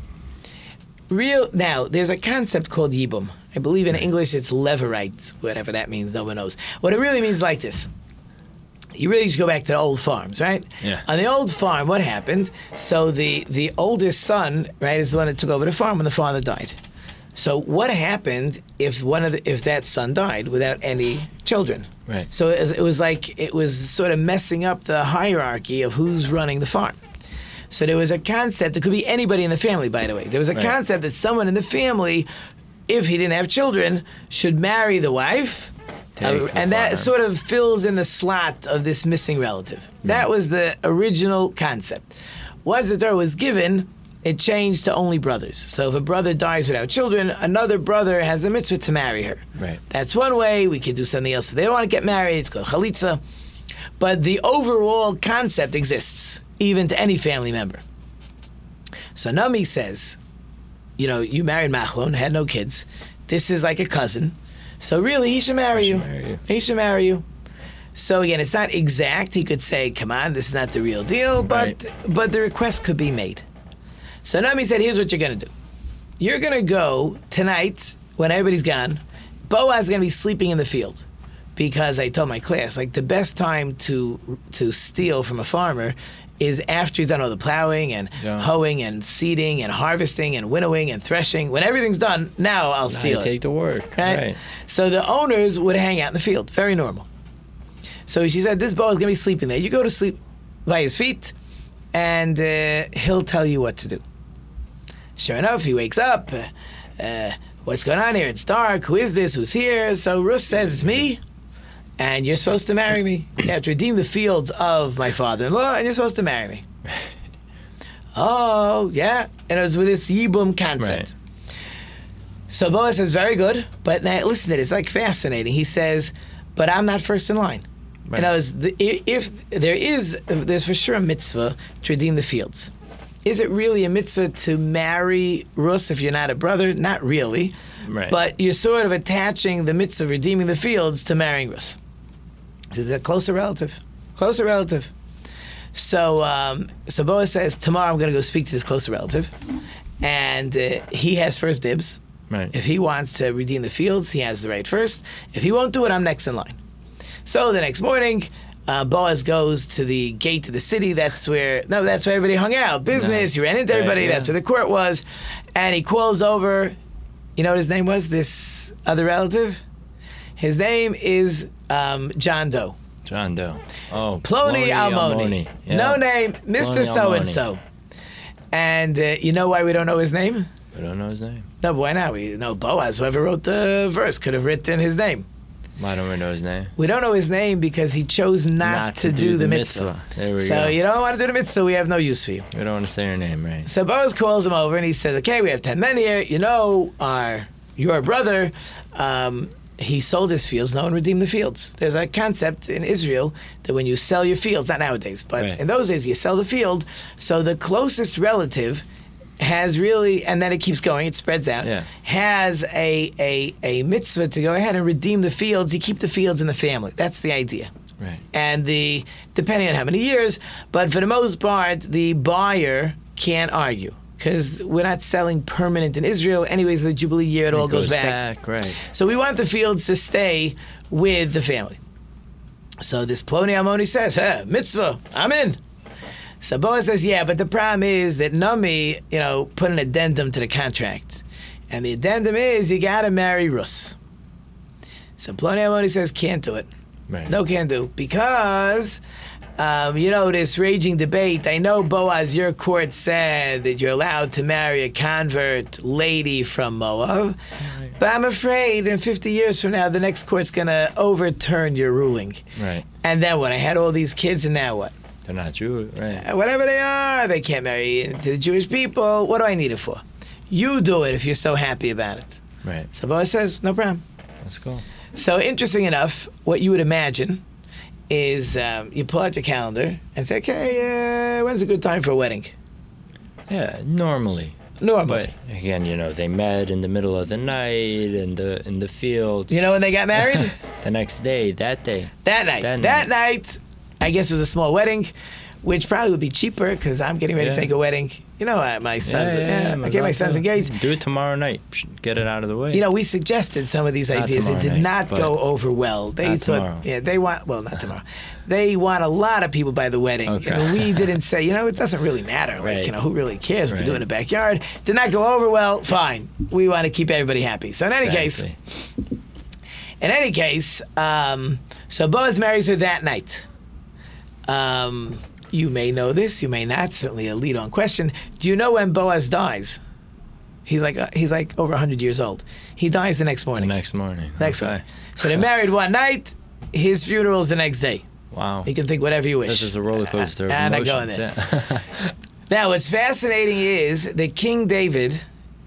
Real now, there's a concept called yibum. I believe in English it's levirate, whatever that means. No one knows. What it really means is like this. You really just go back to the old farms, right? Yeah. On the old farm, what happened? So the the oldest son, right, is the one that took over the farm when the father died. So what happened if one of the, if that son died without any children? Right. So it was, it was like it was sort of messing up the hierarchy of who's running the farm. So there was a concept. It could be anybody in the family, by the way. There was a Right. concept that someone in the family, if he didn't have children, should marry the wife. Uh, and that sort of fills in the slot of this missing relative. That was the original concept. Once the Torah was given, it changed to only brothers. So if a brother dies without children, another brother has a mitzvah to marry her. Right. That's one way. We could do something else. If they don't want to get married, it's called chalitza. But the overall concept exists, even to any family member. So Nami says, you know, you married Machlon, had no kids. This is like a cousin. So really, he should marry, you. marry you. He should marry you. So again, it's not exact. He could say, "Come on, this is not the real deal," but Right. but the request could be made. So Nami said, "Here's what you're gonna do. You're gonna go tonight when everybody's gone. Boaz is gonna be sleeping in the field because I told my class like the best time to to steal from a farmer is after he's done all the plowing and Yeah. hoeing and seeding and harvesting and winnowing and threshing. When everything's done, now I'll steal it. take the work. Right? Right. So the owners would hang out in the field. Very normal. So she said, This boy is going to be sleeping there. You go to sleep by his feet, and uh, he'll tell you what to do. Sure enough, he wakes up. Uh, uh, What's going on here? It's dark. Who is this? Who's here? So Rus says, It's me. And you're supposed to marry me. You have to redeem the fields of my father in law, and you're supposed to marry me. oh, yeah. And it was with this Yibum concept. Right. So Boaz says, very good. But now listen to this, it's like fascinating. He says, but I'm not first in line. Right. And I was, the, if there is, there's for sure a mitzvah to redeem the fields. Is it really a mitzvah to marry Rus if you're not a brother? Not really. Right. But you're sort of attaching the mitzvah of redeeming the fields to marrying Rus. Is it a closer relative? Closer relative. So, um, so Boaz says, tomorrow I'm going to go speak to this closer relative. And uh, he has first dibs. Right. If he wants to redeem the fields, he has the right first. If he won't do it, I'm next in line. So the next morning, uh, Boaz goes to the gate of the city. That's where no, that's where everybody hung out. Business. You ran into Right, everybody. yeah. That's where the court was. And he calls over. You know what his name was? This other relative. His name is um, John Doe. John Doe. Oh, Plony Almoni. Yeah. No name, Mr. So and so. And uh, you know why we don't know his name? We don't know his name. No, but why not? We know Boaz, whoever wrote the verse, could have written his name. Why don't we know his name? We don't know his name because he chose not, to, do, the mitzvah. There we so go. you don't want to do the mitzvah, we have no use for you. We don't want to say your name, right? So Boaz calls him over and he says, "Okay, we have ten men here. You know, our your brother, um, he sold his fields. No one redeemed the fields. There's a concept in Israel that when you sell your fields, not nowadays, but Right. in those days, you sell the field. So the closest relative has really, and then it keeps going, it spreads out, Yeah. has a, a, a mitzvah to go ahead and redeem the fields. You keep the fields in the family. That's the idea. Right. And the depending on how many years, but for the most part, the buyer can't argue because we're not selling permanent in Israel. Anyways, the Jubilee year, it, all goes, back. Right. So we want the fields to stay with the family. So this Ploni Amoni says, huh, mitzvah, I'm in. So Boaz says, yeah, but the problem is that Nami, you know, put an addendum to the contract. And the addendum is you got to marry Rus. So Ploni Amoni says, can't do it. Right. No can do. Because, um, you know, this raging debate. I know, Boaz, your court said that you're allowed to marry a convert lady from Moab. But I'm afraid in 50 years from now, the next court's going to overturn your ruling. Right. And then what? I had all these kids, and now what? They're not Jewish. Right. Uh, Whatever they are, they can't marry into the Jewish people. What do I need it for? You do it if you're so happy about it. Right. So Boaz says, no problem. Let's go. So interesting enough, what you would imagine is um, you pull out your calendar and say, okay, uh, when's a good time for a wedding? Yeah. Normally. Normally. But again, you know, they met in the middle of the night in the in the fields. You know when they got married? the next day, that day. that night. That That, night, I guess it was a small wedding, which probably would be cheaper because I'm getting ready to Yeah. make a wedding. You know, uh, my son's, yeah, I get my son's engaged. Do it tomorrow night. Get it out of the way. You know, we suggested some of these Not ideas. It did night, not go over well. They thought, tomorrow. yeah, they want, well, not tomorrow. they want a lot of people by the wedding. Okay. And we didn't say, you know, it doesn't really matter. Like, Right. you know, who really cares? We can do it in the backyard. Did not go over well. Fine. We want to keep everybody happy. So in any case, in any case, um, so Boaz marries her that night. Um, you may know this, you may not. Certainly a lead-on question. Do you know when Boaz dies? He's like uh, he's like over 100 years old. He dies the next morning. The next morning. Next okay. morning. So they're married one night. His funeral is the next day. Wow. You can think whatever you wish. This is a roller coaster of I'm not emotions. going there. yeah. Now, what's fascinating is that King David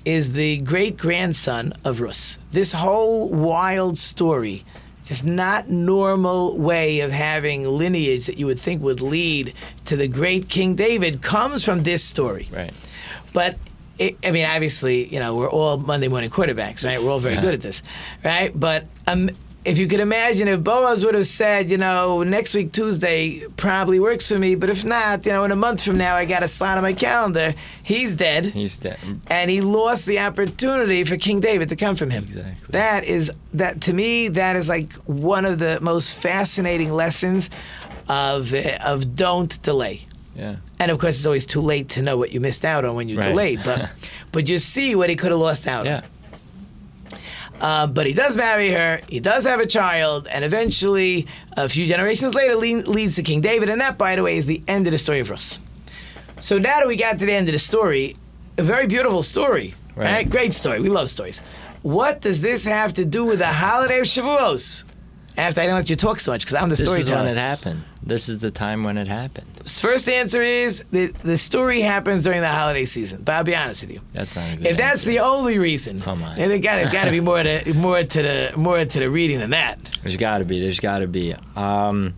is the great grandson of Rus. This whole wild story, just not normal way of having lineage that you would think would lead to the great King David, comes from this story. right. But it, I mean, obviously, you know, we're all Monday morning quarterbacks, right? We're all very good at this, right? But um, if you could imagine if Boaz would have said, you know, next week Tuesday probably works for me, but if not, you know, in a month from now I got a slot on my calendar. He's dead, He's dead. and he lost the opportunity for King David to come from him. Exactly. That is that to me. That is like one of the most fascinating lessons of of don't delay. Yeah. And of course, it's always too late to know what you missed out on when you Right. delayed. But but you see what he could have lost out. on. Um, but he does marry her. He does have a child, and eventually, a few generations later, le- leads to King David. And that, by the way, is the end of the story of Rus. So now that we got to the end of the story, a very beautiful story, right? Right. Great story. We love stories. What does this have to do with the holiday of Shavuos? After I didn't let you talk so much because I'm the This is when it happened. This is the time when it happened. First answer is the the story happens during the holiday season. But I'll be honest with you. That's not a good If that's answer. the only reason, Come on. there got got to be more to more to the more to the reading than that. There's got to be. There's got to be. Um,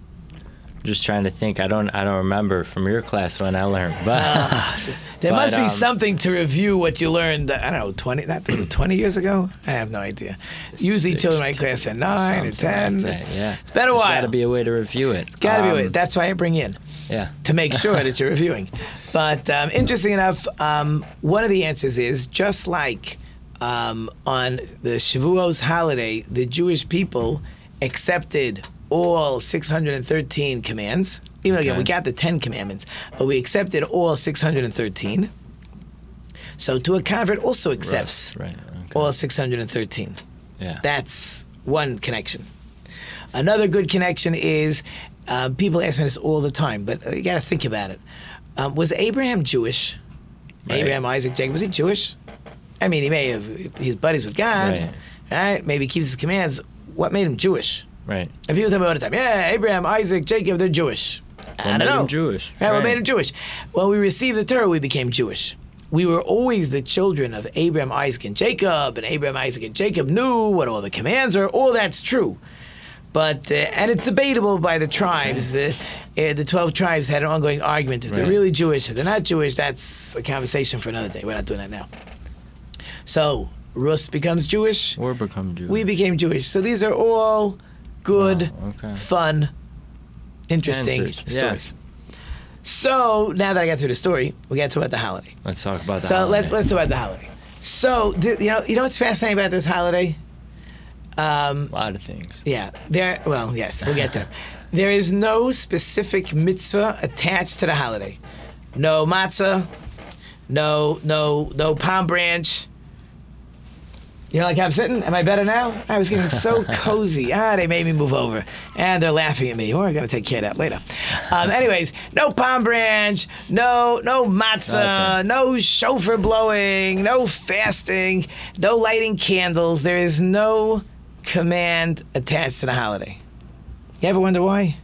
just trying to think. I don't. I don't remember from your class when I learned, but There But, must be um, something to review what you learned. I don't know, twenty that was twenty years ago. I have no idea. Usually, children in my class are nine or ten. like it's, yeah. it's been a There's while. got to be a way to review it. Got to be. a way. Um, That's why I bring in. Yeah. to make sure that you're reviewing. But um, interesting enough, um, one of the answers is just like um, on the Shavuos holiday, the Jewish people accepted all 613 commands. Even though again, we got the 10 commandments, but we accepted all 613. So to a convert also accepts Right. all 613. Yeah. That's one connection. Another good connection is um, people ask me this all the time, but you got to think about it. Um, was Abraham Jewish? Right. Abraham, Isaac, Jacob, was he Jewish? I mean, he may have his buddies with God, Right. right? Maybe he keeps his commands. What made him Jewish? Right. And people tell me all the time, yeah, Abraham, Isaac, Jacob, they're Jewish. I don't made know. Jewish? Right, what Right. made him Jewish? Well, we received the Torah, we became Jewish. we were always the children of Abraham, Isaac, and Jacob, and Abraham, Isaac, and Jacob knew what all the commands are. All that's true. But, uh, and it's debatable by the tribes. Uh, uh, the 12 tribes had an ongoing argument if they're really Jewish, if they're not Jewish, that's a conversation for another day. We're not doing that now. So, Rus becomes Jewish. Or become Jewish. We became Jewish. So these are all good, okay. fun, interesting Answers, yeah. stories. So now that I got through the story, we got to talk about the holiday. Let's talk about that. So let's let's talk about the holiday. So you know you know what's fascinating about this holiday? Um, a lot of things. Yeah, there. Well, yes, we'll get there. There is no specific mitzvah attached to the holiday. No matzah. No no no palm branch. You know, like I'm sitting. Am I better now? I was getting so cozy. Ah, they made me move over, and they're laughing at me. We're gonna take care of that later. Um, anyways, no palm branch, no no matzah, no shofar blowing, no fasting, no lighting candles. There is no command attached to the holiday. You ever wonder why?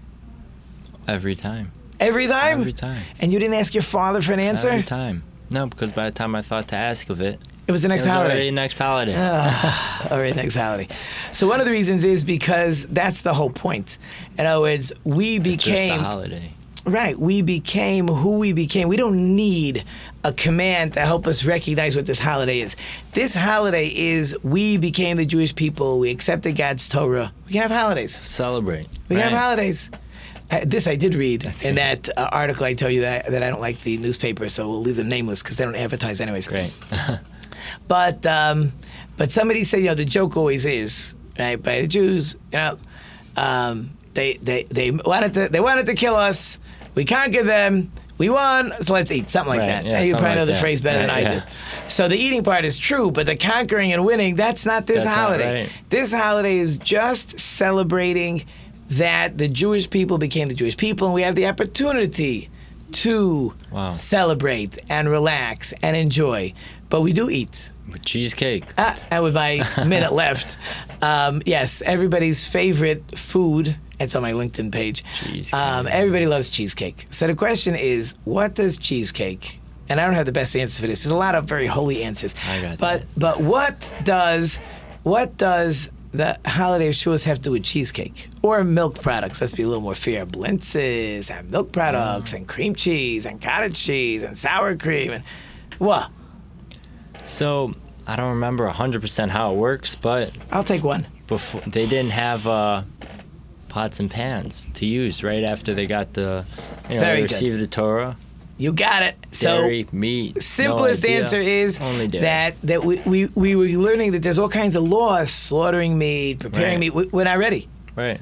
Every time. Every time. Every time. And you didn't ask your father for an answer. Every time. No, because by the time I thought to ask of it, It was the next it was holiday. already next holiday. All right, next holiday. So one of the reasons is because that's the whole point. In other words, we Just a became holiday. right. We became who we became. We don't need a command to help us recognize what this holiday is. This holiday is we became the Jewish people. We accepted God's Torah. We can have holidays. Celebrate. We can have holidays. Uh, this I did read in that uh, article. I tell you that that I don't like the newspaper, so we'll leave them nameless because they don't advertise anyways. Great. But um, but somebody said, you know, the joke always is right by the Jews. You know, um, they they they wanted to they wanted to kill us. We conquered them. We won, so let's eat something like Right, that. yeah, you probably like know the that. phrase better than I yeah. do. So the eating part is true, but the conquering and winning, that's not this That's not holiday. right. This holiday is just celebrating that the Jewish people became the Jewish people, and we have the opportunity to Wow. celebrate and relax and enjoy. But we do eat. With cheesecake. Ah, and with my minute left, um, yes, everybody's favorite food. It's on my LinkedIn page. Um, everybody loves cheesecake. So the question is, what does cheesecake? And I don't have the best answer for this. There's a lot of very holy answers. I got but but what does what does the holiday of Shavuos have to do with cheesecake or milk products? Let's be a little more fair. Blintzes and milk products and cream cheese and cottage cheese and sour cream and what? So I don't remember 100% how it works, but I'll take one. Before they didn't have uh, pots and pans to use right after they got the, you know, Very they good. received the Torah. You got it. So Dairy, meat. simplest idea. answer is that that we, we we were learning that there's all kinds of laws slaughtering meat, preparing Right. meat. We, we're not ready. Right.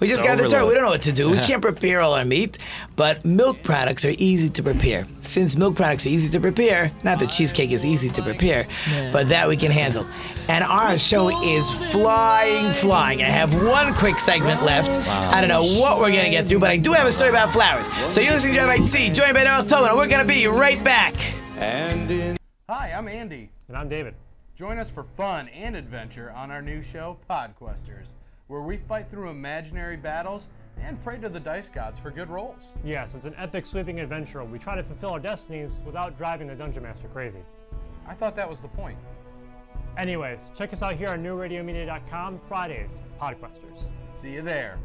We just It's got the Torah. overload. We don't know what to do. We can't prepare all our meat, but milk products are easy to prepare. Since milk products are easy to prepare, not that cheesecake is easy to prepare, but that we can handle. And our show is flying, flying. I have one quick segment left. I don't know what we're gonna get through, but I do have a story about flowers. So you're listening to MIT, joined by Noel Tobin, and we're gonna be right back. And in Hi, I'm Andy. And I'm David. Join us for fun and adventure on our new show, Podquesters, where we fight through imaginary battles and pray to the dice gods for good rolls. Yes, it's an epic sweeping adventure. We try to fulfill our destinies without driving the Dungeon Master crazy. I thought that was the point. Anyways, check us out here on newradiomedia.com Fridays, Podquesters. See you there.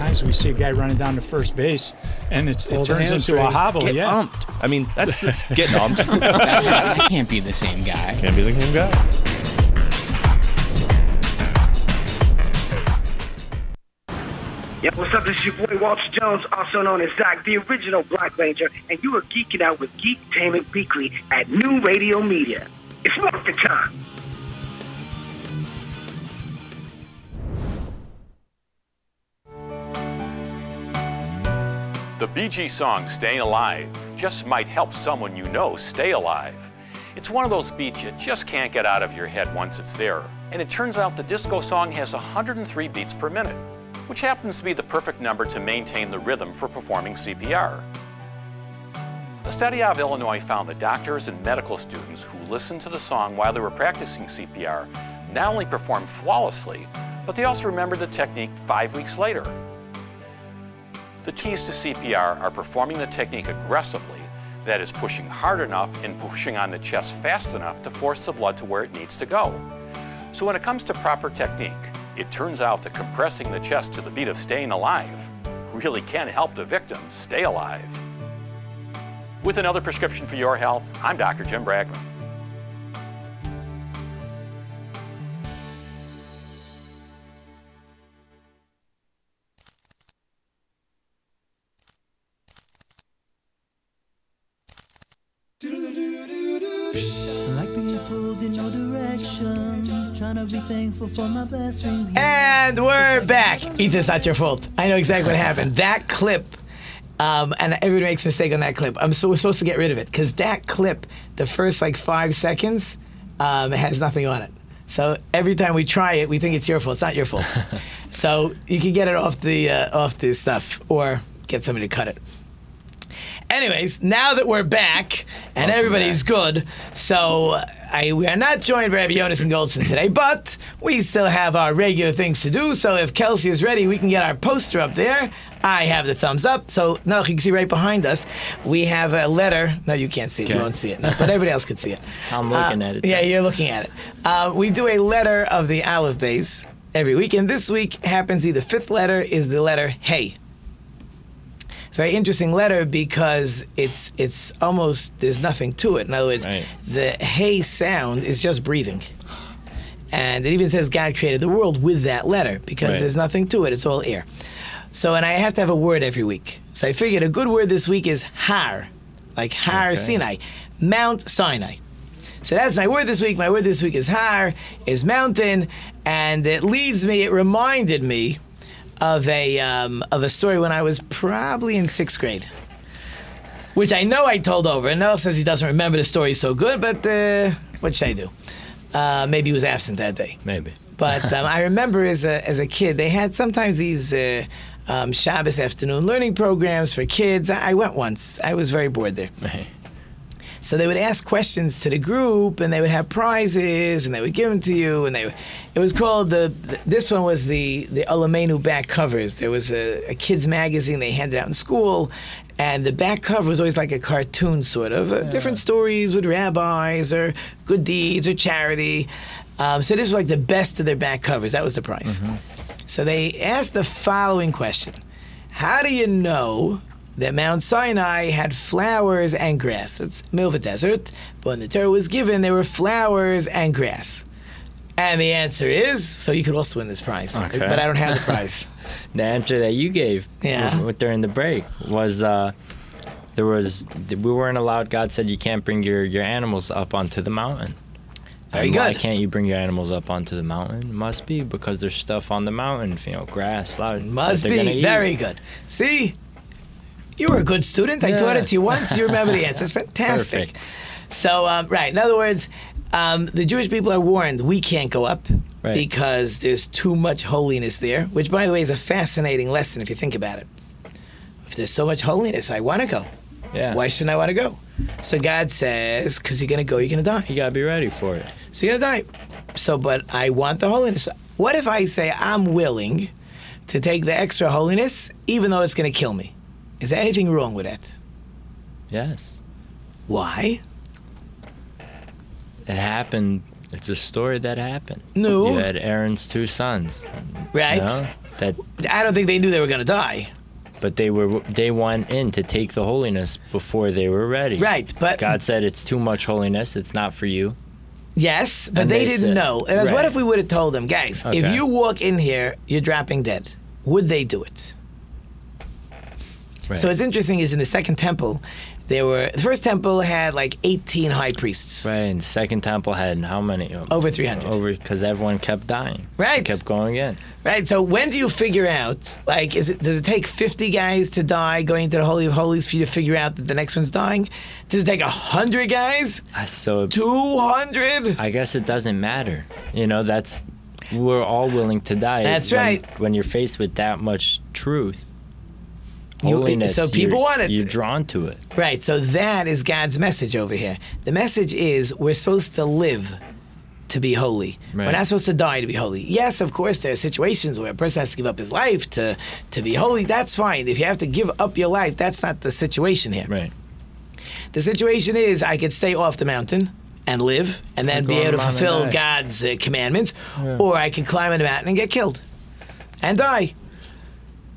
Times we see a guy running down to first base, and it's, it Hold the turns into a hobble. Get yeah, umped. I mean, that's the, getting umped. that, that can't be the same guy. Can't be the same guy. Yo, what's up? This is your boy Walter Jones, also known as Zach, the original Black Ranger, and you are geeking out with Geek Geektainment Weekly at New Radio Media. It's market time. The Gees song Staying Alive just might help someone you know stay alive. It's one of those beats you just can't get out of your head once it's there. And it turns out the disco song has 103 beats per minute, which happens to be the perfect number to maintain the rhythm for performing CPR. A study out of Illinois found that doctors and medical students who listened to the song while they were practicing CPR not only performed flawlessly, but they also remembered the technique five weeks later. The T's to CPR are performing the technique aggressively, that is, pushing hard enough and pushing on the chest fast enough to force the blood to where it needs to go. So when it comes to proper technique, it turns out that compressing the chest to the beat of staying alive really can help the victim stay alive. With another prescription for your health, I'm Dr. Jim Bragman. Like being pulled in your direction. Trying to be thankful for my blessings. And we're back. Ethan, it's not your fault. I know exactly what happened. That clip, um, and everybody makes a mistake on that clip. I'm so we're supposed to get rid of it because that clip, the first like five seconds, um, has nothing on it. So every time we try it, we think it's your fault. It's not your fault. so you can get it off the uh, off the stuff or get somebody to cut it. Anyways, now that we're back and everybody's good, so I, we are not joined by Rabbi Jonas and Goldson today, but we still have our regular things to do. So if Kelsey is ready, we can get our poster up there. I have the thumbs up. So no, you can see right behind us, we have a letter. No, you can't see it. You won't see it, no, but everybody else can see it. I'm looking Uh, at it. Yeah, you're looking at it. Uh, we do a letter of the Aleph Beis every week, and this week happens to be the fifth letter is the letter Hey. Very interesting letter because it's it's almost there's nothing to it. In other words, the Hey sound is just breathing. And it even says God created the world with that letter because Right. there's nothing to it. It's all air. So, and I have to have a word every week. So I figured a good word this week is Har, like Har Okay. Sinai, Mount Sinai. So that's my word this week. My word this week is Har, is mountain, and it leads me. It reminded me of a um, of a story when I was probably in sixth grade, which I know I told over. And Noel says he doesn't remember the story so good, but uh, what should I do? Uh, maybe he was absent that day. Maybe. But um, I remember as a as a kid, they had sometimes these uh, um, Shabbos afternoon learning programs for kids. I, I went once. I was very bored there. So they would ask questions to the group, and they would have prizes, and they would give them to you. And they, it was called the. This one was the the Olomeinu back covers. There was a, a kids magazine they handed out in school, and the back cover was always like a cartoon, sort of uh, different stories with rabbis or good deeds or charity. Um, so this was like the best of their back covers. That was the prize. So they asked the following question: How do you know that Mount Sinai had flowers and grass? It's middle of a desert, but when the Torah was given, there were flowers and grass. And the answer is so you could also win this prize, Okay. but I don't have the prize. the answer that you gave Yeah. during the break was uh, there was we weren't allowed. God said you can't bring your, your animals up onto the mountain. Very and Why can't you bring your animals up onto the mountain? Must be because there's stuff on the mountain, you know, grass, flowers. Must be eat. very good. See, you were a good student. I taught it to you once. You remember the answer. It's fantastic. Perfect. So, um, right. In other words, um, the Jewish people are warned we can't go up Right. because there's too much holiness there. Which, by the way, is a fascinating lesson if you think about it. If there's so much holiness, I want to go. Yeah. Why shouldn't I want to go? So God says, because you're going to go, you're going to die. You gotta be ready for it. So you're gonna die. So, but I want the holiness. What if I say I'm willing to take the extra holiness, even though it's gonna kill me? Is there anything wrong with that? Yes. Why? It happened. It's a story that happened. No. You had Aaron's two sons. Right. you know, that, I don't think they knew they were gonna die. but they were they went in to take the holiness before they were ready. Right, but- God said it's too much holiness. It's not for you. Yes, but they, they didn't said- know. And as what if we would have told them, guys, if you walk in here, you're dropping dead? Would they do it? Right. So what's interesting is in the second temple, there were the first temple had like 18 high priests. Right. And second temple had how many? Over 300. Over because everyone kept dying. Right. Kept going in. Right. So when do you figure out? Like, is it does it take fifty guys to die going into the holy of holies for you to figure out that the next one's dying? Does it take hundred guys? Uh, So Two hundred? I guess it doesn't matter. You know, that's we're all willing to die. That's when- right. When you're faced with that much truth, You- holiness, so people you're, want it. You're drawn to it. Right. So that is God's message over here. The message is we're supposed to live to be holy. We're not supposed to die to be holy. Yes, of course, there are situations where a person has to give up his life to to be holy. That's fine. If you have to give up your life, that's not the situation here. Right. The situation is I could stay off the mountain and live and then be able to fulfill. God's uh, commandments, Yeah. or I could climb on the mountain and get killed and die.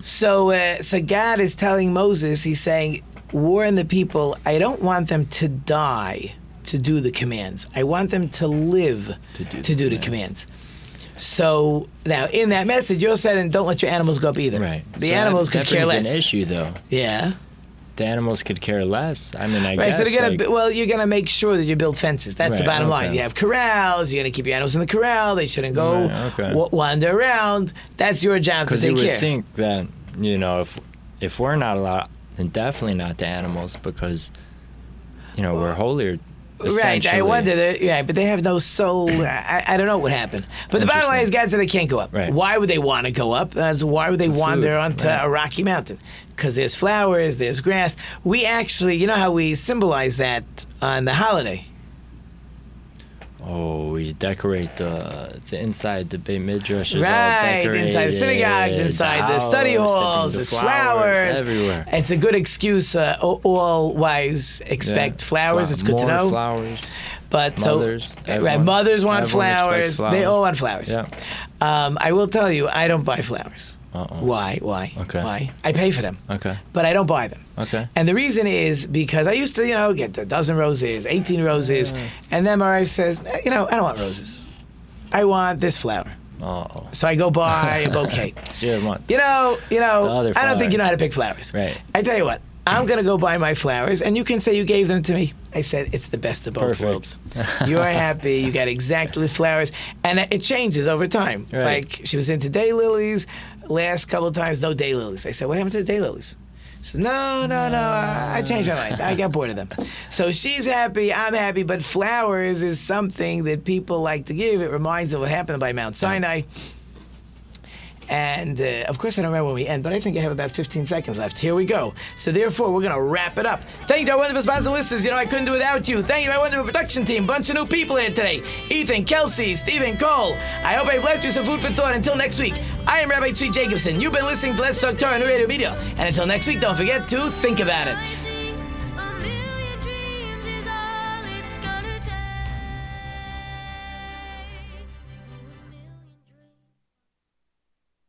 So, uh, so God is telling Moses, he's saying, warn the people, I don't want them to die to do the commands. I want them to live to do, the, commands. So now in that message, you're saying don't let your animals go up either. Right. The So animals that, could that care less. an issue, though. Yeah. The animals could care less. I mean, I Right, guess. so gonna like- well, you're gonna make sure that you build fences. That's the Right, bottom line. You have corrals. You're gonna keep your animals in the corral. They shouldn't go Right, okay. wa- wander around. That's your job to take care. Because you would think that you know if if we're not allowed, then definitely not the animals because you know we're holier. Right, I wonder. Yeah, but they have no soul. I, I don't know what happened. But the bottom line is, God said they can't go up. Right. Why would they want to go up? That's why would they The wander food, onto right. a rocky mountain? Because there's flowers, there's grass. We actually, you know how we symbolize that on the holiday. Oh, we decorate the the inside the Beit Midrash is all Right, decorated. inside the synagogues, inside the, study house, halls, the there's flowers flowers. everywhere. It's a good excuse. Uh, all- all wives expect Yeah. flowers. Fla- it's good to more know. flowers. But Mothers, so, right, mothers want everyone expects flowers. They all want flowers. Yeah. Um, I will tell you, I don't buy flowers. Uh-oh. Why? Why? Okay. Why? I pay for them, Okay. but I don't buy them. Okay. And the reason is because I used to, you know, get a dozen roses, 18 roses, and then my wife says, "Eh, you know, I don't want roses. I want this flower. Oh. So I go buy a bouquet. You know, you know, I don't think you know how to pick flowers. Right. I tell you what, I'm gonna go buy my flowers, and you can say you gave them to me. I said it's the best of both Perfect. worlds. You are happy. You got exactly the flowers, and it changes over time. Right. Like she was into daylilies. Last couple of times, no daylilies. I said, what happened to the daylilies? Said, no, no, no. I I changed my mind. I got bored of them. So she's happy. I'm happy. But flowers is something that people like to give. It reminds them of what happened by Mount Sinai. And uh, of course, I don't remember when we end, but I think I have about 15 seconds left. Here we go. So therefore, we're going to wrap it up. Thank you to our wonderful sponsor listeners. You know, I couldn't do without you. Thank you to my wonderful production team. Bunch of new people here today. Ethan, Kelsey, Stephen, Cole. I hope I've left you some food for thought. Until next week, I am Rabbi Tzvi Jacobson. You've been listening to Let's Talk Torah on Radio Media. And until next week, don't forget to think about it.